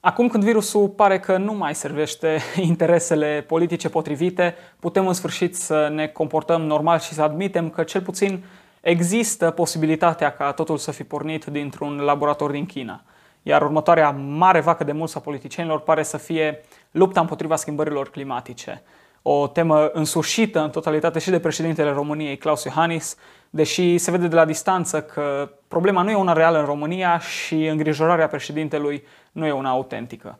Acum când virusul pare că nu mai servește interesele politice potrivite, putem în sfârșit să ne comportăm normal și să admitem că cel puțin există posibilitatea ca totul să fi pornit dintr-un laborator din China. Iar următoarea mare vacă de mulți a politicienilor pare să fie lupta împotriva schimbărilor climatice. O temă însușită în totalitate și de președintele României, Claus Iohannis, deși se vede de la distanță că problema nu e una reală în România și îngrijorarea președintelui nu e una autentică.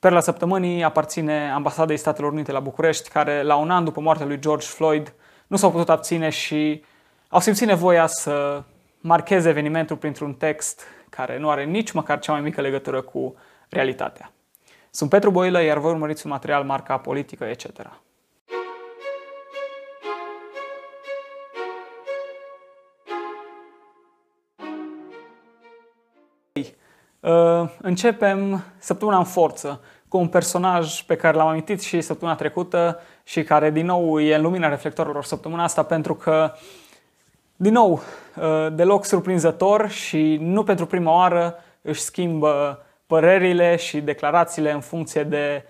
la săptămânii aparține Ambasadei Statelor Unite la București, care la un an după moartea lui George Floyd nu s-au putut abține și au simțit nevoia să marcheze evenimentul printr-un text care nu are nici măcar cea mai mică legătură cu realitatea. Sunt Petru Boilă, iar voi urmăriți un material marca politică, etc. începem săptămâna în forță cu un personaj pe care l-am amintit și săptămâna trecută și care din nou e în lumina reflectorilor săptămâna asta pentru că din nou, uh, deloc surprinzător și nu pentru prima oară își schimbă părerile și declarațiile în funcție de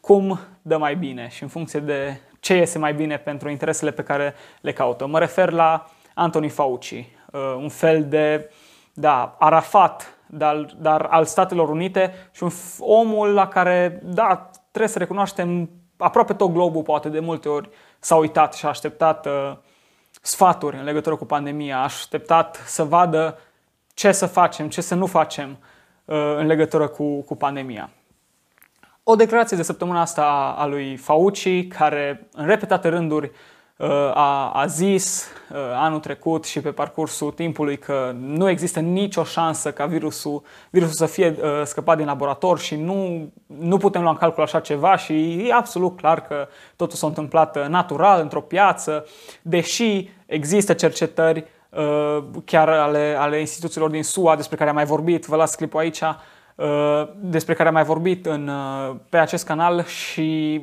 cum dă mai bine și în funcție de ce iese mai bine pentru interesele pe care le caută. Mă refer la Anthony Fauci, uh, un fel de da, Arafat dar, dar al Statelor Unite și un omul la care, da, trebuie să recunoaștem, aproape tot globul poate de multe ori s-a uitat și a așteptat uh, sfaturi în legătură cu pandemia, a așteptat să vadă ce să facem, ce să nu facem uh, în legătură cu, cu pandemia. O declarație de săptămâna asta a, a lui Fauci, care în repetate rânduri Uh, a, a zis uh, anul trecut și pe parcursul timpului că nu există nicio șansă ca virusul, virusul să fie uh, scăpat din laborator și nu, nu putem lua în calcul așa ceva și e absolut clar că totul s-a întâmplat natural într-o piață, deși există cercetări chiar ale, ale instituțiilor din SUA despre care am mai vorbit, vă las clipul aici, despre care am mai vorbit în, pe acest canal și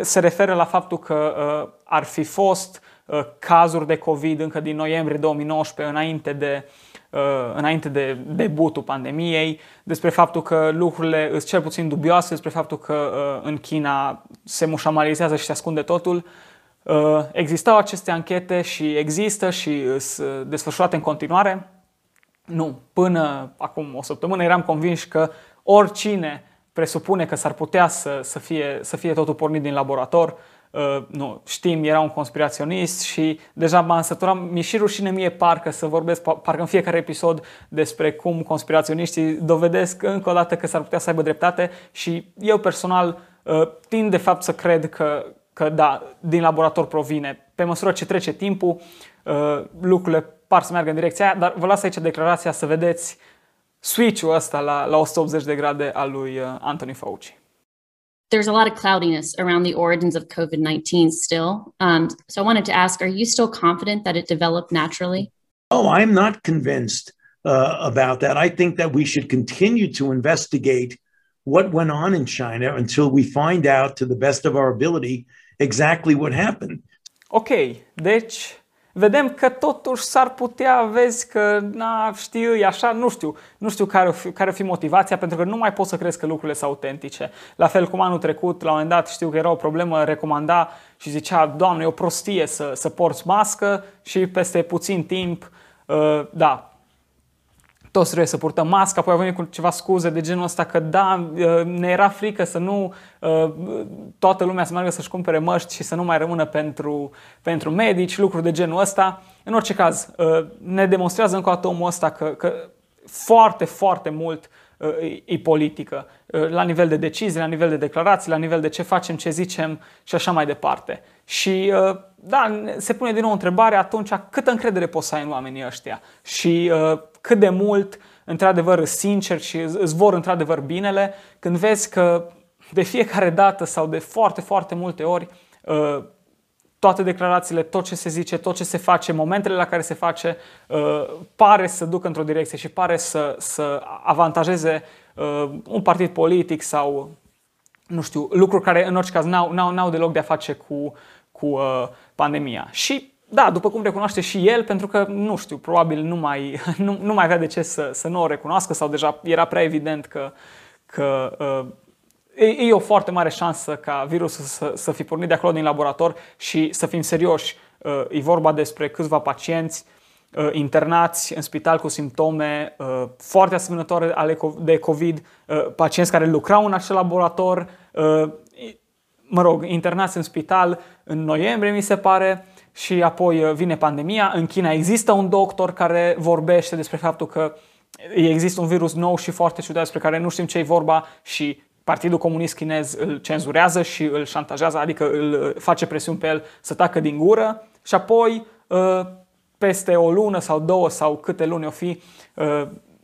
se referă la faptul că uh, ar fi fost uh, cazuri de COVID încă din noiembrie 2019, înainte de, uh, înainte de debutul pandemiei, despre faptul că lucrurile sunt cel puțin dubioase, despre faptul că în China se mușamalizează și se ascunde totul. Existau aceste anchete și există și sunt desfășurate în continuare. Nu, până acum o săptămână eram convins că oricine presupune că s-ar putea să, să, fie, să fie totul pornit din laborator. Uh, nu, știm, era un conspiraționist și deja m-am săturat, mi și rușine mie parcă să vorbesc, parcă în fiecare episod despre cum conspiraționiștii dovedesc încă o dată că s-ar putea să aibă dreptate și eu personal uh, tind de fapt să cred că, că da, din laborator provine. Pe măsură ce trece timpul, uh, lucrurile par să meargă în direcția aia, dar vă las aici declarația să vedeți switch-ul ăsta la, la 180 de grade al lui uh, Anthony Fauci. There's a lot of cloudiness around the origins of COVID 19 still. Um, so I wanted to ask Are you still confident that it developed naturally? Oh, I'm not convinced uh, about that. I think that we should continue to investigate what went on in China until we find out to the best of our ability exactly what happened. Ok, deci vedem că totuși s-ar putea, vezi că, na, știu, e așa, nu știu, nu știu care fi, care fi motivația, pentru că nu mai poți să crezi că lucrurile sunt autentice. La fel cum anul trecut, la un moment dat, știu că era o problemă, recomanda și zicea, Doamne, e o prostie să, să porți mască și peste puțin timp, uh, da, toți trebuie să purtăm mască, apoi a venit cu ceva scuze de genul ăsta că da, uh, ne era frică să nu uh, toată lumea să meargă să-și cumpere măști și să nu mai rămână pentru, pentru medici, lucruri de genul ăsta. În orice caz, uh, ne demonstrează încă o dată omul ăsta că, că foarte, foarte mult e politică, la nivel de decizii, la nivel de declarații, la nivel de ce facem, ce zicem și așa mai departe. Și da, se pune din nou întrebarea atunci câtă încredere poți să ai în oamenii ăștia? Și cât de mult într-adevăr sincer și îți vor într-adevăr binele? Când vezi că de fiecare dată sau de foarte, foarte multe ori uh, toate declarațiile, tot ce se zice, tot ce se face, momentele la care se face, uh, pare să ducă într-o direcție și pare să, să avantajeze uh, un partid politic sau, nu știu, lucruri care în orice caz n-au, n-au, n-au deloc de a face cu, cu pandemia. Și da, după cum recunoaște și el, pentru că, nu știu, probabil nu mai, nu, nu mai avea de ce să, să nu o recunoască sau deja era prea evident că, că uh, e, e o foarte mare șansă ca virusul să, să fi pornit de acolo din laborator și să fim serioși. Uh, e vorba despre câțiva pacienți uh, internați în spital cu simptome uh, foarte asemănătoare ale, de COVID, uh, pacienți care lucrau în acel laborator, uh, mă rog, internați în spital în noiembrie, mi se pare, și apoi uh, vine pandemia. În China există un doctor care vorbește despre faptul că există un virus nou și foarte ciudat despre care nu știm ce e vorba și Partidul Comunist Chinez îl cenzurează și îl șantajează, adică îl uh, face presiuni pe el să tacă din gură și apoi uh, peste o lună sau două sau câte luni o fi,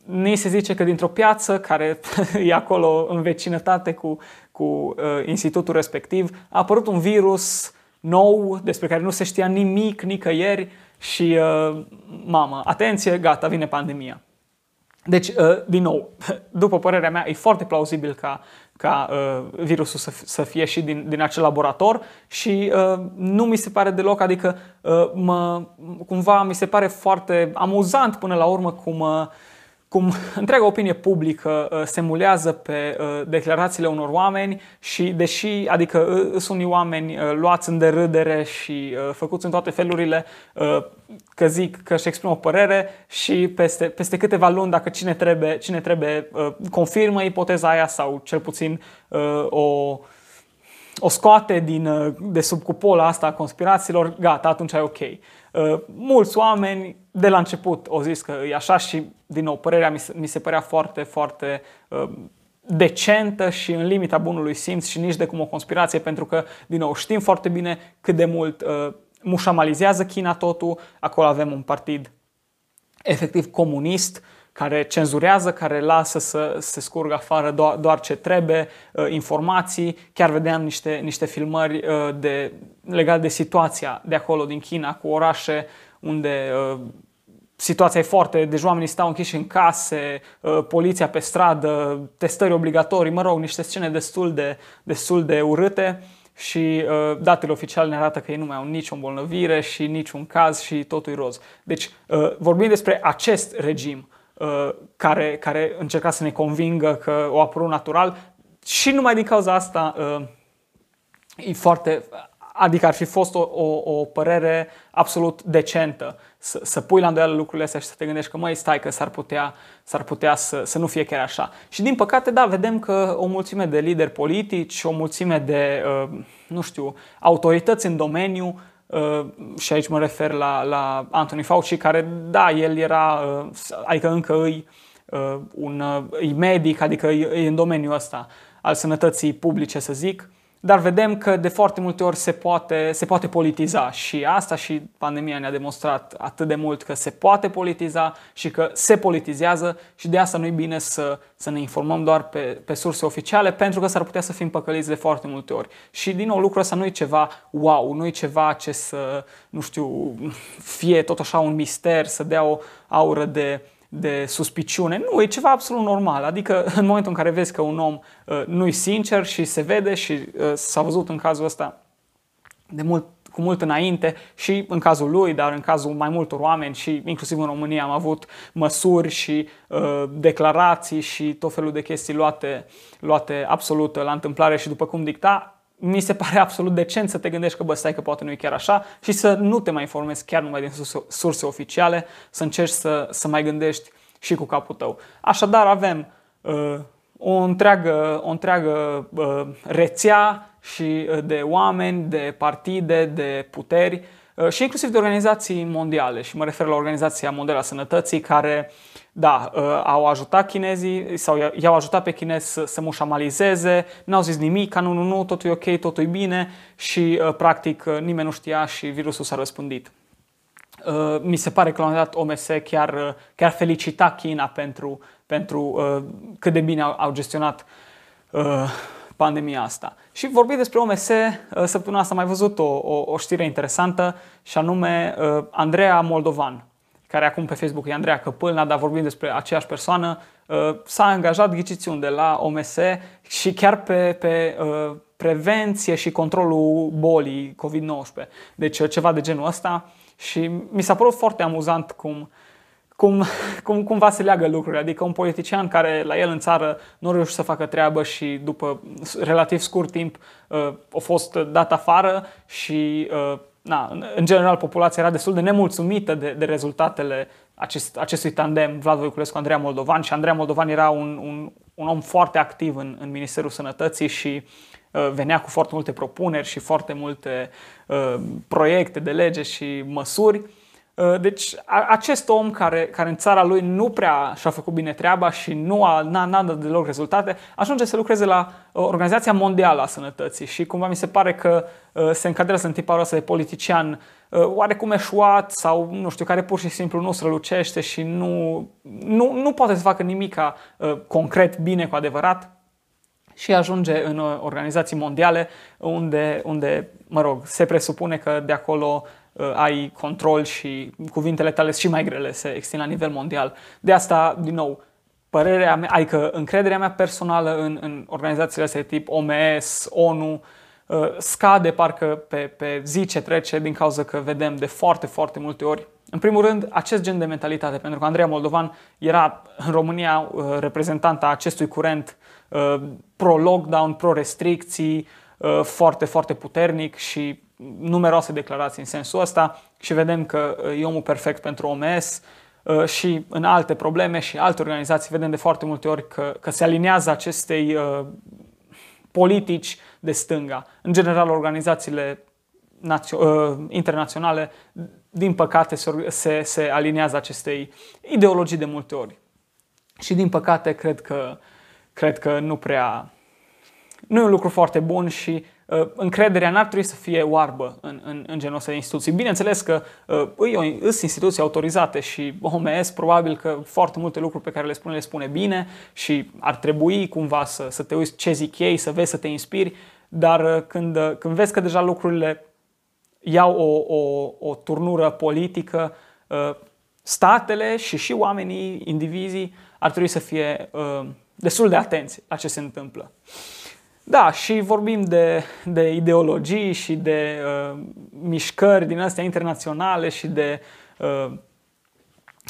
ni se zice că dintr-o piață care e acolo în vecinătate cu, cu institutul respectiv a apărut un virus nou despre care nu se știa nimic nicăieri și, uh, mamă, atenție, gata, vine pandemia. Deci, uh, din nou, după părerea mea, e foarte plauzibil ca, ca uh, virusul să, să fie și din, din acel laborator și uh, nu mi se pare deloc, adică uh, mă, cumva mi se pare foarte amuzant până la urmă cum uh, cum întreaga opinie publică uh, se mulează pe uh, declarațiile unor oameni și deși, adică uh, sunt unii oameni luați în derâdere și făcuți în toate felurile, că zic că își exprimă o părere și peste, peste câteva luni, dacă cine trebuie, cine trebuie confirmă ipoteza aia sau cel puțin o o scoate din, de sub cupola asta a conspirațiilor, gata, atunci e ok. Uh, mulți oameni de la început au zis că e așa și, din nou, părerea mi se, mi se părea foarte, foarte uh, decentă și în limita bunului simț și nici de cum o conspirație, pentru că, din nou, știm foarte bine cât de mult uh, mușamalizează China totul. Acolo avem un partid efectiv comunist care cenzurează, care lasă să se scurgă afară doar, doar ce trebuie, uh, informații. Chiar vedeam niște, niște filmări uh, de, legate de situația de acolo, din China, cu orașe unde uh, situația e foarte, deci oamenii stau închiși în case, poliția pe stradă, testări obligatorii, mă rog, niște scene destul de, destul de urâte și uh, datele oficiale ne arată că ei nu mai au nicio îmbolnăvire și niciun caz și totul e roz. Deci uh, vorbim despre acest regim Uh, care, care încerca să ne convingă că o apărut natural și numai din cauza asta uh, e foarte, adică ar fi fost o, o, o părere absolut decentă să, să pui la îndoială lucrurile astea și să te gândești că măi stai că s-ar putea, s-ar putea să, să nu fie chiar așa. Și din păcate, da, vedem că o mulțime de lideri politici, o mulțime de, uh, nu știu, autorități în domeniu Uh, și aici mă refer la, la Anthony Fauci, care, da, el era, uh, adică încă îi uh, un e medic, adică e în domeniul ăsta al sănătății publice, să zic, dar vedem că de foarte multe ori se poate, se poate politiza și asta și pandemia ne-a demonstrat atât de mult că se poate politiza și că se politizează și de asta nu e bine să, să ne informăm doar pe, pe surse oficiale pentru că s-ar putea să fim păcăliți de foarte multe ori. Și din nou lucrul ăsta nu e ceva wow, nu e ceva ce să, nu știu, fie tot așa un mister, să dea o aură de de suspiciune. Nu, e ceva absolut normal. Adică în momentul în care vezi că un om uh, nu-i sincer și se vede și uh, s-a văzut în cazul ăsta de mult, cu mult înainte și în cazul lui, dar în cazul mai multor oameni și inclusiv în România am avut măsuri și uh, declarații și tot felul de chestii luate, luate absolut la întâmplare și după cum dicta, mi se pare absolut decent să te gândești că, bă, stai că poate nu e chiar așa și să nu te mai informezi chiar numai din surse oficiale, să încerci să, să mai gândești și cu capul tău. Așadar, avem uh, o întreagă, o întreagă uh, rețea și uh, de oameni, de partide, de puteri uh, și inclusiv de organizații mondiale. Și mă refer la Organizația Mondială a Sănătății, care uh, da, uh, au ajutat chinezii sau i-au ajutat pe chinezi să, să mușamalizeze, n-au zis nimic, nu, nu, nu, totul e ok, totul e bine și uh, practic uh, nimeni nu știa și virusul s-a răspândit. Mi se pare că la un moment dat OMS chiar, chiar felicita China pentru, pentru cât de bine au, au gestionat pandemia asta. Și vorbim despre OMS, săptămâna asta am mai văzut o, o, o știre interesantă și anume Andreea Moldovan, care acum pe Facebook e Andreea Căpâlna, dar vorbim despre aceeași persoană, uh, s-a angajat, ghiciți unde, la OMS și chiar pe, pe uh, prevenție și controlul bolii COVID-19. Deci uh, ceva de genul ăsta Și mi s-a părut foarte amuzant cum, cum, cum cumva se leagă lucrurile. Adică un politician care la el în țară nu reușește să facă treabă și după relativ scurt timp uh, a fost dat afară și uh, na, în general populația era destul de nemulțumită de, de rezultatele acest, acestui tandem Vlad Voiculescu Andreea Moldovan și Andreea Moldovan era un, un, un om foarte activ în, în Ministerul Sănătății și uh, venea cu foarte multe propuneri și foarte multe uh, proiecte de lege și măsuri Uh, deci acest om care, care în țara lui nu prea și-a făcut bine treaba și nu a, n-a, n-a dat deloc rezultate, ajunge să lucreze la uh, Organizația Mondială a Sănătății și cumva mi se pare că uh, se încadrează în tiparul ăsta de politician oarecum eșuat sau nu știu, care pur și simplu nu strălucește și nu, nu, nu poate să facă nimica concret bine cu adevărat și ajunge în organizații mondiale unde, unde, mă rog, se presupune că de acolo uh, ai control și cuvintele tale și mai grele se extind la nivel mondial. De asta, din nou, părerea mea, adică încrederea mea personală în, în organizațiile astea de tip OMS, ONU, uh, scade parcă pe, pe zi ce trece din cauza că vedem de foarte, foarte multe ori în primul rând, acest gen de mentalitate, pentru că Andreea Moldovan era în România uh, reprezentanta acestui curent uh, pro-lockdown, pro-restricții, uh, foarte, foarte puternic și numeroase declarații în sensul ăsta și vedem că e omul perfect pentru OMS și în alte probleme și alte organizații vedem de foarte multe ori că, că se aliniază acestei politici de stânga. În general, organizațiile internaționale din păcate, se, se aliniază acestei ideologii de multe ori. Și din păcate, cred că, cred că nu prea. Nu e un lucru foarte bun și uh, încrederea n-ar trebui să fie oarbă în, în, în genul ăsta de instituții. Bineînțeles că uh, sunt instituții autorizate și OMS probabil că foarte multe lucruri pe care le spune, le spune bine și ar trebui cumva să, să te uiți ce zic ei, să vezi, să te inspiri, dar uh, când, uh, când vezi că deja lucrurile iau o, o, o turnură politică, uh, statele și și oamenii, indivizii, ar trebui să fie uh, destul de atenți la ce se întâmplă. Da, și vorbim de, de ideologii și de uh, mișcări din astea internaționale și de, uh,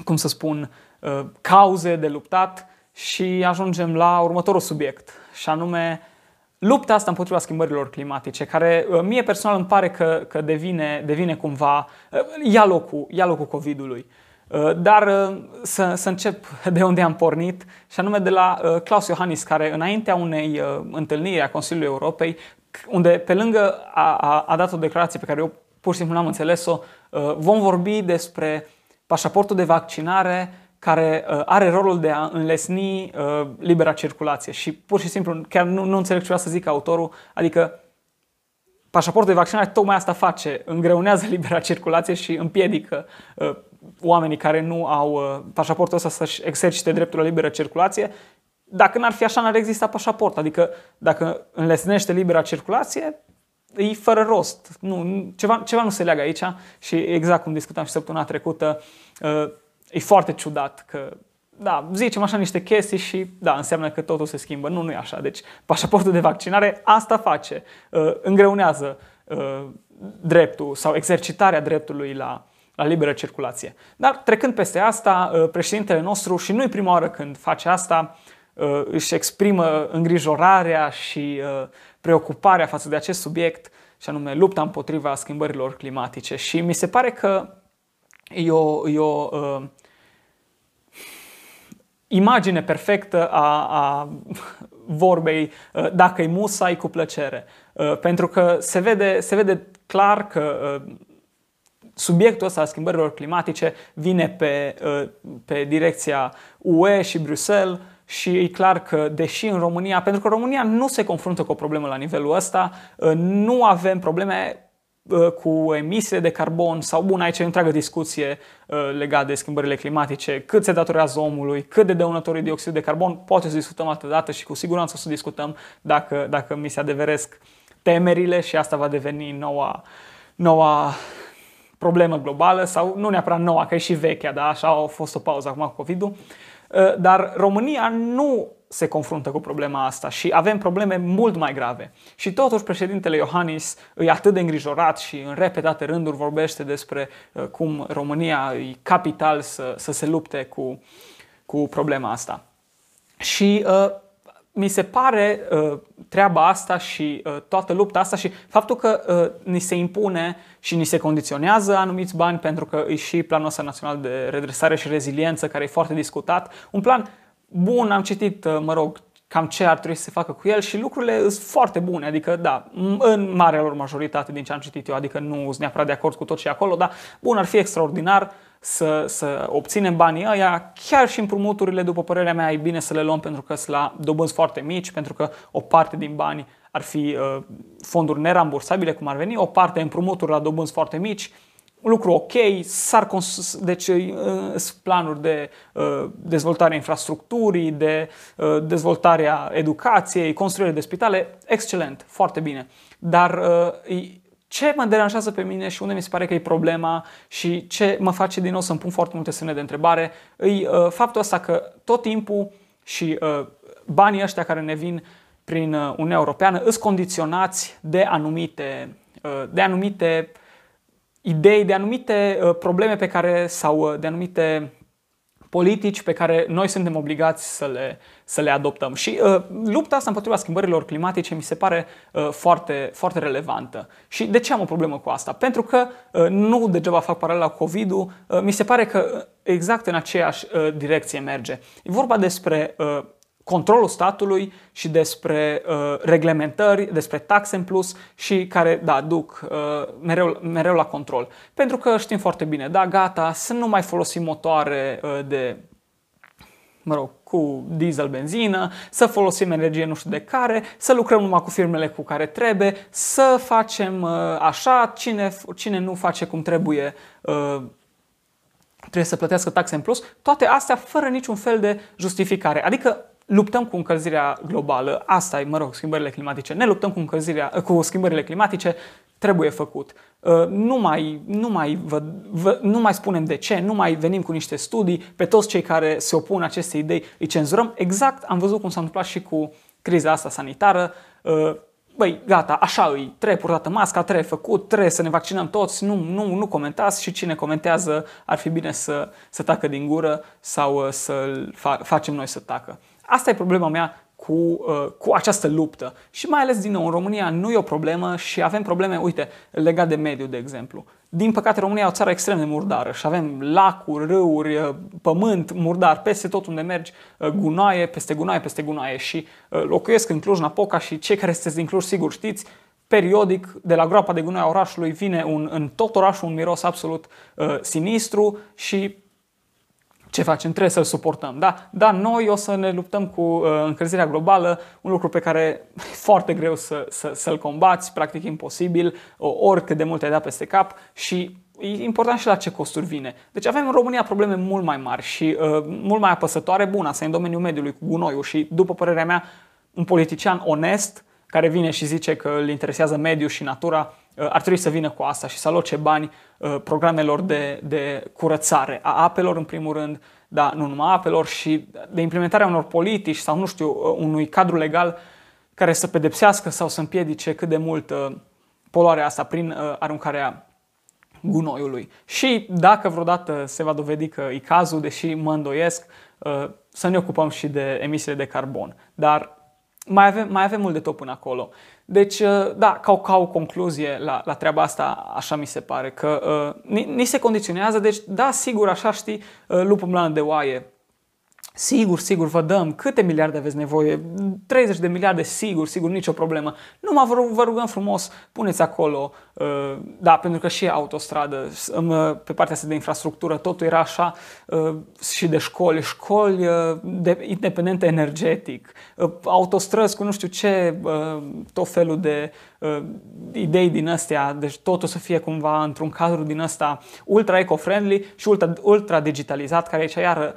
cum să spun, uh, cauze de luptat și ajungem la următorul subiect, și anume lupta asta împotriva schimbărilor climatice, care uh, mie personal îmi pare că, că devine, devine cumva, uh, ia locul, ia locul COVID-ului. Uh, dar să, să încep de unde am pornit, și anume de la Klaus Iohannis, care înaintea unei întâlniri a Consiliului Europei, unde pe lângă a, a, a dat o declarație pe care eu pur și simplu n-am înțeles-o, vom vorbi despre pașaportul de vaccinare care uh, are rolul de a înlesni uh, libera circulație. Și pur și simplu chiar nu, nu înțeleg ce vrea să zic autorul, adică pașaportul de vaccinare tocmai asta face, îngreunează libera circulație și împiedică uh, oamenii care nu au uh, pașaportul ăsta să-și exercite dreptul la liberă circulație. Dacă n-ar fi așa, n-ar exista pașaport. Adică dacă înlesnește libera circulație, e fără rost. Nu, ceva, ceva nu se leagă aici și exact cum discutam și săptămâna trecută, uh, e foarte ciudat că da, zicem așa niște chestii și da, înseamnă că totul se schimbă. Nu, nu e așa. Deci pașaportul de vaccinare asta face. Uh, îngreunează uh, dreptul sau exercitarea dreptului la, la liberă circulație. Dar trecând peste asta, uh, președintele nostru, și nu-i prima oară când face asta, uh, își exprimă îngrijorarea și uh, preocuparea față de acest subiect, și anume lupta împotriva schimbărilor climatice. Și mi se pare că e o, e o uh, imagine perfectă a, a vorbei uh, dacă e musai cu plăcere. Uh, pentru că se vede, se vede clar că uh, subiectul ăsta a schimbărilor climatice vine pe, pe direcția UE și Bruxelles și e clar că, deși în România, pentru că România nu se confruntă cu o problemă la nivelul ăsta, nu avem probleme cu emisiile de carbon sau, bun, aici e o întreagă discuție uh, legată de schimbările climatice, cât se datorează omului, cât de dăunător e dioxid de carbon, poate să discutăm altă dată și cu siguranță o să discutăm dacă, dacă mi se adeveresc temerile și asta va deveni noua, noua problemă globală sau nu neapărat noua, că e și vechea, da? așa a fost o pauză acum cu COVID-ul. Uh, dar România nu se confruntă cu problema asta și avem probleme mult mai grave. Și totuși președintele Iohannis e atât de îngrijorat și în repetate rânduri vorbește despre uh, cum România e capital să, să se lupte cu, cu problema asta. Și uh, mi se pare uh, treaba asta și uh, toată lupta asta și faptul că uh, ni se impune și ni se condiționează anumiți bani pentru că e și planul ăsta național de redresare și reziliență care e foarte discutat. Un plan bun, am citit, uh, mă rog, cam ce ar trebui să se facă cu el și lucrurile sunt foarte bune, adică da, în marea lor majoritate din ce am citit eu, adică nu sunt neapărat de acord cu tot ce e acolo, dar bun, ar fi extraordinar să, să obținem banii ăia, chiar și împrumuturile, după părerea mea, e bine să le luăm pentru că sunt la dobânzi foarte mici, pentru că o parte din bani ar fi uh, fonduri nerambursabile, cum ar veni, o parte împrumuturi la dobânzi foarte mici, lucru ok, s-ar cons- deci uh, planuri de uh, dezvoltare infrastructurii, de uh, dezvoltarea educației, construire de spitale, excelent, foarte bine. Dar uh, ce mă deranjează pe mine și unde mi se pare că e problema și ce mă face din nou să-mi pun foarte multe semne de întrebare, e uh, faptul ăsta că tot timpul și uh, banii ăștia care ne vin prin uh, Uniunea Europeană sunt condiționați de anumite, uh, de anumite idei, de anumite uh, probleme pe care sau uh, de anumite politici pe care noi suntem obligați să le, să le adoptăm. Și uh, lupta asta împotriva schimbărilor climatice mi se pare uh, foarte, foarte relevantă. Și de ce am o problemă cu asta? Pentru că uh, nu degeaba fac paralela cu COVID-ul, uh, mi se pare că exact în aceeași uh, direcție merge. E vorba despre uh, controlul statului și despre uh, reglementări, despre taxe în plus și care, da, duc uh, mereu, mereu la control. Pentru că știm foarte bine, da, gata, să nu mai folosim motoare uh, de mă rog, cu diesel, benzină, să folosim energie nu știu de care, să lucrăm numai cu firmele cu care trebuie, să facem uh, așa, cine, cine nu face cum trebuie uh, trebuie să plătească taxe în plus, toate astea fără niciun fel de justificare. Adică luptăm cu încălzirea globală, asta e, mă rog, schimbările climatice, ne luptăm cu, încălzirea, cu schimbările climatice, trebuie făcut. Uh, nu mai, nu, mai vă, vă, nu mai spunem de ce, nu mai venim cu niște studii, pe toți cei care se opun acestei idei îi cenzurăm. Exact am văzut cum s-a întâmplat și cu criza asta sanitară. Uh, băi, gata, așa îi, trebuie purtată masca, trebuie făcut, trebuie să ne vaccinăm toți, nu, nu, nu comentați și cine comentează ar fi bine să, să tacă din gură sau uh, să fa- facem noi să tacă. Asta e problema mea cu, uh, cu această luptă. Și mai ales, din nou, în România nu e o problemă și avem probleme, uite, legat de mediu, de exemplu. Din păcate, România e o țară extrem de murdară și avem lacuri, râuri, uh, pământ murdar, peste tot unde mergi, uh, gunoaie, peste gunoaie, peste gunoaie. Și uh, locuiesc în Cluj-Napoca și cei care sunteți din Cluj, sigur știți, periodic de la groapa de gunoi a orașului vine un, în tot orașul un miros absolut uh, sinistru și ce facem? Trebuie să-l suportăm. Da? da, noi o să ne luptăm cu uh, încălzirea globală, un lucru pe care e foarte greu să, să, să-l combați, practic imposibil, oricât de mult ai dat peste cap și e important și la ce costuri vine. Deci avem în România probleme mult mai mari și uh, mult mai apăsătoare, bun, asta e în domeniul mediului cu gunoiul și, după părerea mea, un politician onest care vine și zice că îl interesează mediul și natura, uh, ar trebui să vină cu asta și să aloce bani uh, programelor de, de curățare a apelor, în primul rând, da, nu numai apelor, și de implementarea unor politici sau, nu știu, uh, unui cadru legal care să pedepsească sau să împiedice cât de mult poluarea asta prin aruncarea gunoiului. Și dacă vreodată se va dovedi că e cazul, deși mă îndoiesc, să ne ocupăm și de emisiile de carbon. Dar mai avem, mai avem mult de tot până acolo. Deci, uh, da, ca o, ca o concluzie la, la treaba asta, așa mi se pare, că uh, ni, ni se condiționează, deci, da, sigur, așa știi, uh, lupul mlană de oaie, Sigur, sigur, vă dăm. Câte miliarde aveți nevoie? 30 de miliarde, sigur, sigur, nicio problemă. Numai vă, vă rugăm frumos, puneți acolo, uh, da, pentru că și autostradă, uh, pe partea asta de infrastructură, totul era așa, uh, și de școli, școli uh, de, independente energetic, uh, autostrăzi cu nu știu ce, uh, tot felul de uh, idei din astea, deci totul să fie cumva într-un cadru din ăsta ultra eco-friendly și ultra, ultra digitalizat, care aici iară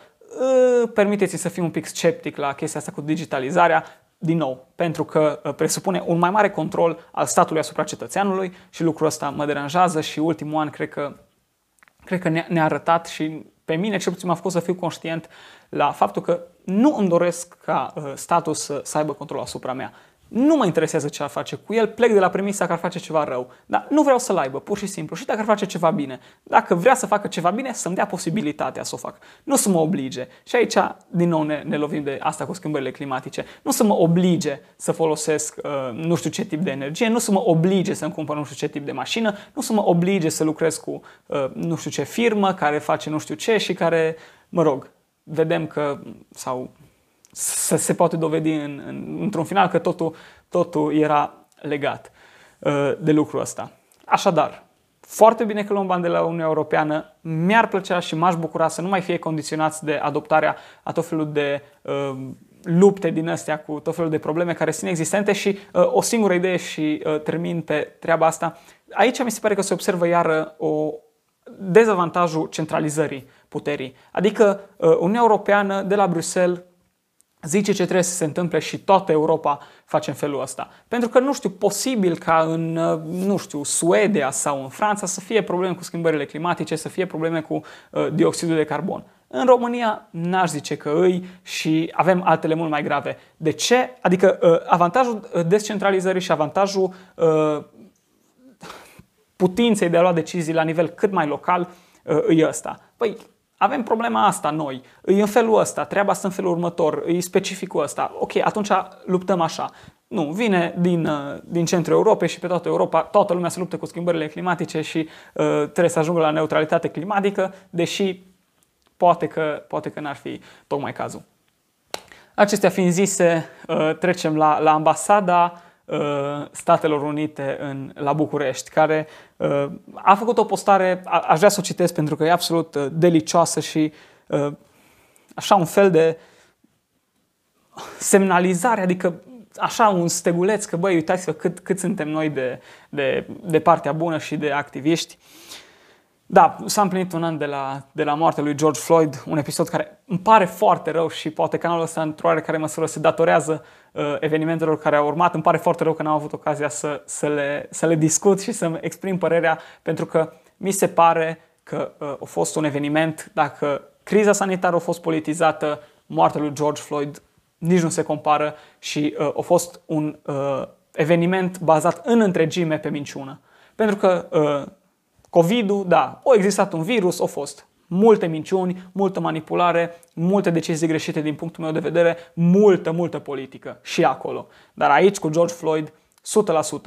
Ă, permiteți să fiu un pic sceptic la chestia asta cu digitalizarea, din nou, pentru că ă, presupune un mai mare control al statului asupra cetățeanului și lucrul ăsta mă deranjează și ultimul an cred că, cred că ne-a arătat și pe mine cel puțin m-a făcut să fiu conștient la faptul că nu îmi doresc ca uh, statul să, să aibă control asupra mea. Nu mă interesează ce ar face cu el, plec de la premisa că ar face ceva rău, dar nu vreau să-l aibă, pur și simplu. Și dacă ar face ceva bine, dacă vrea să facă ceva bine, să-mi dea posibilitatea să o fac. Nu să mă oblige. Și aici, din nou, ne, ne lovim de asta cu schimbările climatice. Nu să mă oblige să folosesc uh, nu știu ce tip de energie, nu să mă oblige să-mi cumpăr nu știu ce tip de mașină, nu să mă oblige să lucrez cu uh, nu știu ce firmă care face nu știu ce și care, mă rog, vedem că, sau să se poate dovedi în, în, într-un final că totul, totul era legat uh, de lucrul ăsta. Așadar, foarte bine că luăm bani de la Uniunea Europeană. Mi-ar plăcea și m-aș bucura să nu mai fie condiționați de adoptarea a tot felul de uh, lupte din astea cu tot felul de probleme care sunt existente și uh, o singură idee și uh, termin pe treaba asta. Aici mi se pare că se observă iară o dezavantajul centralizării puterii. Adică uh, Uniunea Europeană de la Bruxelles zice ce trebuie să se întâmple și toată Europa face în felul ăsta. Pentru că nu știu, posibil ca în, nu știu, Suedia sau în Franța să fie probleme cu schimbările climatice, să fie probleme cu uh, dioxidul de carbon. În România n-aș zice că îi și avem altele mult mai grave. De ce? Adică uh, avantajul descentralizării și avantajul uh, putinței de a lua decizii la nivel cât mai local uh, e ăsta. Păi, avem problema asta noi, e în felul ăsta, treaba asta în felul următor, e specificul ăsta. Ok, atunci luptăm așa. Nu, vine din, uh, din centrul Europei și pe toată Europa, toată lumea se luptă cu schimbările climatice și uh, trebuie să ajungă la neutralitate climatică, deși poate că, poate că n-ar fi tocmai cazul. Acestea fiind zise, uh, trecem la, la ambasada Uh, Statelor Unite în, la București, care uh, a făcut o postare, a, aș vrea să o citesc pentru că e absolut uh, delicioasă și uh, așa un fel de semnalizare, adică așa un steguleț că băi, uitați-vă cât, cât suntem noi de, de, de partea bună și de activiști. Da, s-a împlinit un an de la, de la moartea lui George Floyd, un episod care îmi pare foarte rău și poate canalul ăsta într-o oarecare măsură se datorează uh, evenimentelor care au urmat. Îmi pare foarte rău că n-am avut ocazia să, să, le, să le discut și să-mi exprim părerea, pentru că mi se pare că uh, a fost un eveniment, dacă criza sanitară a fost politizată, moartea lui George Floyd nici nu se compară și uh, a fost un uh, eveniment bazat în întregime pe minciună. Pentru că uh, COVID-ul, da, a existat un virus, a fost multe minciuni, multă manipulare, multe decizii greșite din punctul meu de vedere, multă, multă politică și acolo. Dar aici cu George Floyd,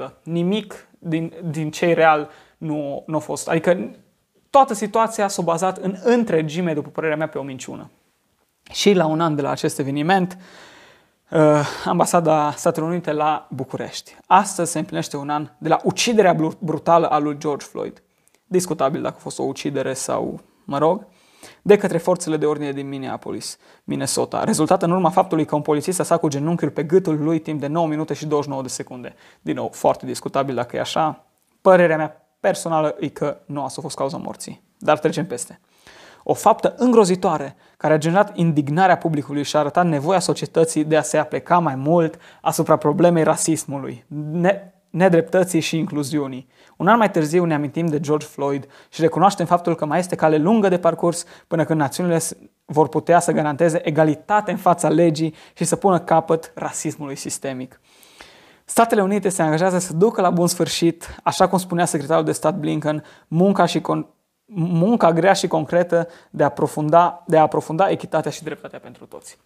100%, nimic din, din ce real nu, nu a fost. Adică toată situația s-a bazat în întregime, după părerea mea, pe o minciună. Și la un an de la acest eveniment, uh, ambasada Statelor Unite la București. Astăzi se împlinește un an de la uciderea brutală a lui George Floyd discutabil dacă a fost o ucidere sau, mă rog, de către forțele de ordine din Minneapolis, Minnesota, rezultat în urma faptului că un polițist a stat cu genunchiul pe gâtul lui timp de 9 minute și 29 de secunde. Din nou, foarte discutabil dacă e așa. Părerea mea personală e că nu a fost cauza morții. Dar trecem peste. O faptă îngrozitoare care a generat indignarea publicului și a arătat nevoia societății de a se apleca mai mult asupra problemei rasismului, ne- nedreptății și incluziunii. Un an mai târziu ne amintim de George Floyd și recunoaștem faptul că mai este cale lungă de parcurs până când națiunile vor putea să garanteze egalitate în fața legii și să pună capăt rasismului sistemic. Statele Unite se angajează să ducă la bun sfârșit, așa cum spunea secretarul de stat Blinken, munca, și con- munca grea și concretă de a, aprofunda, de a aprofunda echitatea și dreptatea pentru toți.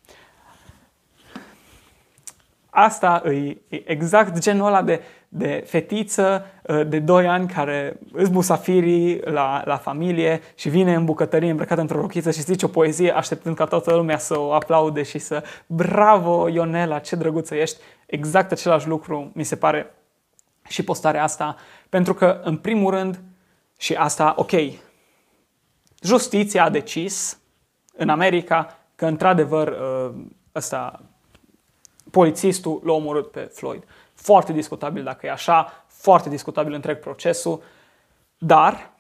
Asta e exact genul ăla de, de fetiță uh, de 2 ani care îți musafirii la, la familie și vine în bucătărie îmbrăcată într-o rochiță și zice o poezie așteptând ca toată lumea să o aplaude și să bravo Ionela, ce drăguță ești. Exact același lucru mi se pare și postarea asta, pentru că în primul rând și asta, ok, justiția a decis în America că într-adevăr uh, ăsta polițistul l-a omorât pe Floyd. Foarte discutabil dacă e așa, foarte discutabil întreg procesul, dar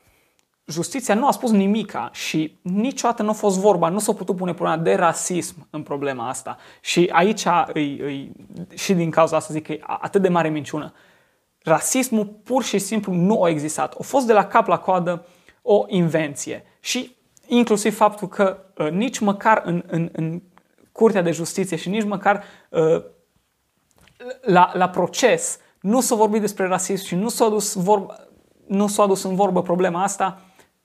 justiția nu a spus nimica și niciodată nu a fost vorba, nu s-a putut pune problema de rasism în problema asta. Și aici, îi, îi, și din cauza asta zic că e atât de mare minciună. Rasismul pur și simplu nu a existat. A fost de la cap la coadă o invenție. Și inclusiv faptul că uh, nici măcar în, în, în Curtea de Justiție și nici măcar uh, la, la proces nu s-a vorbit despre rasism și nu s-a adus, vorba, nu s-a adus în vorbă problema asta,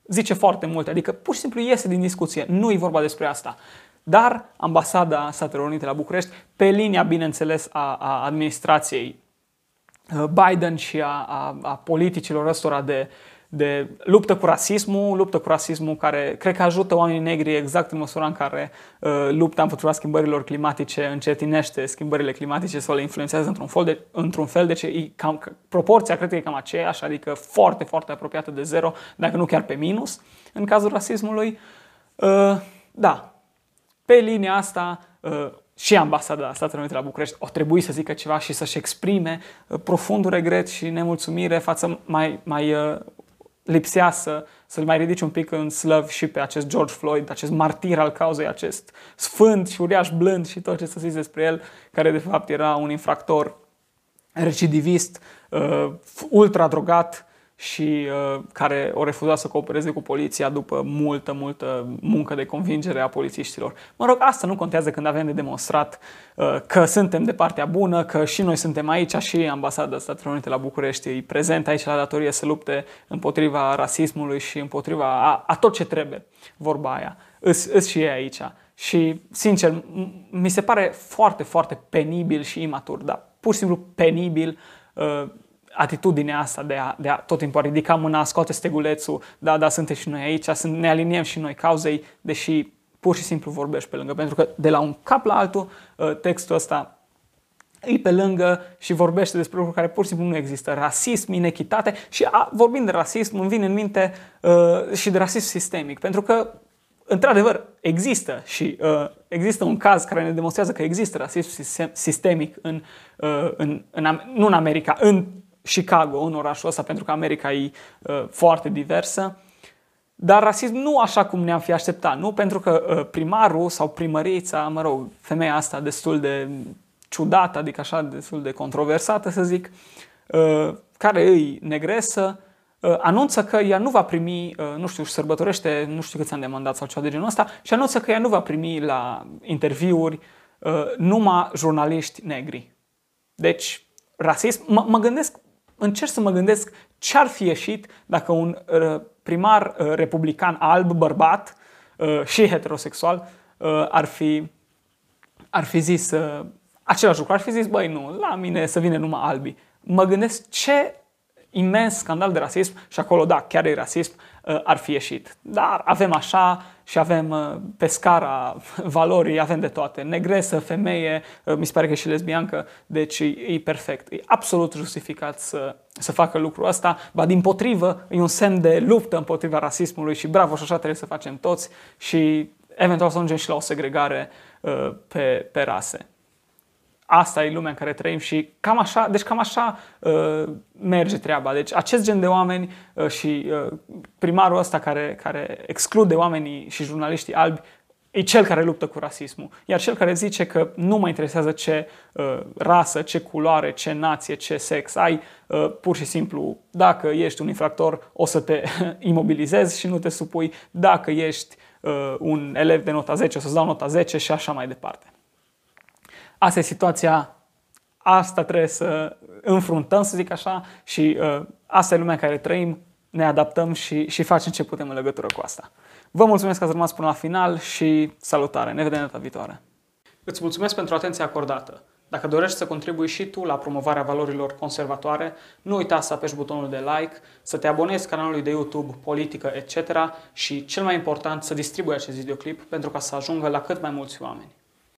zice foarte mult. Adică pur și simplu iese din discuție. Nu e vorba despre asta. Dar ambasada Statelor Unite la București, pe linia, bineînțeles, a, a administrației uh, Biden și a, a, a politicilor ăstora de, de luptă cu rasismul, luptă cu rasismul care cred că ajută oamenii negri exact în măsura în care uh, lupta împotriva schimbărilor climatice încetinește schimbările climatice sau le influențează într-un fel, de, într-un fel deci e cam, proporția cred că e cam aceeași, adică foarte, foarte apropiată de zero, dacă nu chiar pe minus în cazul rasismului. Uh, da, pe linia asta uh, și ambasada Statelor Unite la București o trebuie să zică ceva și să-și exprime uh, profundul regret și nemulțumire față mai, mai uh, lipsea să, să-l mai ridici un pic în slăv și pe acest George Floyd, acest martir al cauzei, acest sfânt și uriaș blând și tot ce să zici despre el, care de fapt era un infractor recidivist, uh, ultra drogat, și uh, care o refuzat să coopereze cu poliția după multă, multă muncă de convingere a polițiștilor. Mă rog, asta nu contează când avem de demonstrat uh, că suntem de partea bună, că și noi suntem aici și ambasada Statelor Unite la București e prezent aici la datorie să lupte împotriva rasismului și împotriva a, a tot ce trebuie, vorba aia. Îs, îs și ei aici. Și, sincer, mi se pare foarte, foarte penibil și imatur, dar pur și simplu penibil uh, atitudinea asta de a, de a tot timpul a ridica mâna, scoate stegulețul, da, da, suntem și noi aici, să ne aliniem și noi cauzei, deși pur și simplu vorbești pe lângă. Pentru că de la un cap la altul, uh, textul ăsta îi pe lângă și vorbește despre lucruri care pur și simplu nu există. Rasism, inechitate și a, vorbind de rasism, îmi vine în minte uh, și de rasism sistemic. Pentru că, într-adevăr, există și uh, există un caz care ne demonstrează că există rasism sistemic în, uh, în, în, nu în America, în Chicago, în orașul ăsta, pentru că America e uh, foarte diversă. Dar rasism nu așa cum ne-am fi așteptat, nu? Pentru că uh, primarul sau primărița, mă rog, femeia asta destul de ciudată, adică așa destul de controversată, să zic, uh, care îi negresă, uh, anunță că ea nu va primi, uh, nu știu, și sărbătorește, nu știu câți ani de mandat sau ceva de genul ăsta, și anunță că ea nu va primi la interviuri uh, numai jurnaliști negri. Deci, rasism, m- mă gândesc încerc să mă gândesc ce ar fi ieșit dacă un uh, primar uh, republican alb, bărbat uh, și heterosexual ar fi, ar fi zis același lucru. Ar fi zis, băi, nu, la mine să vină numai albi. Mă gândesc ce imens scandal de rasism și acolo, da, chiar e rasism, uh, ar fi ieșit. Dar avem așa și avem uh, pe scara valorii, avem de toate. Negresă, femeie, uh, mi se pare că și lesbiancă, deci e, e perfect. E absolut justificat să, să facă lucrul ăsta, ba din potrivă, e un semn de luptă împotriva rasismului și bravo și așa trebuie să facem toți și eventual să ajungem și la o segregare pe, pe rase asta e lumea în care trăim și cam așa, deci cam așa uh, merge treaba. Deci acest gen de oameni uh, și uh, primarul ăsta care, care exclude oamenii și jurnaliștii albi e cel care luptă cu rasismul. Iar cel care zice că nu mă interesează ce uh, rasă, ce culoare, ce nație, ce sex ai, uh, pur și simplu, dacă ești un infractor, o să te imobilizezi și nu te supui. Dacă ești uh, un elev de nota 10, o să-ți dau nota 10 și așa mai departe asta e situația, asta trebuie să înfruntăm, să zic așa, și uh, asta e lumea în care trăim, ne adaptăm și, și facem ce putem în legătură cu asta. Vă mulțumesc că ați rămas până la final și salutare! Ne vedem data viitoare! Îți mulțumesc pentru atenția acordată. Dacă dorești să contribui și tu la promovarea valorilor conservatoare, nu uita să apeși butonul de like, să te abonezi canalului de YouTube, politică, etc. și, cel mai important, să distribui acest videoclip pentru ca să ajungă la cât mai mulți oameni.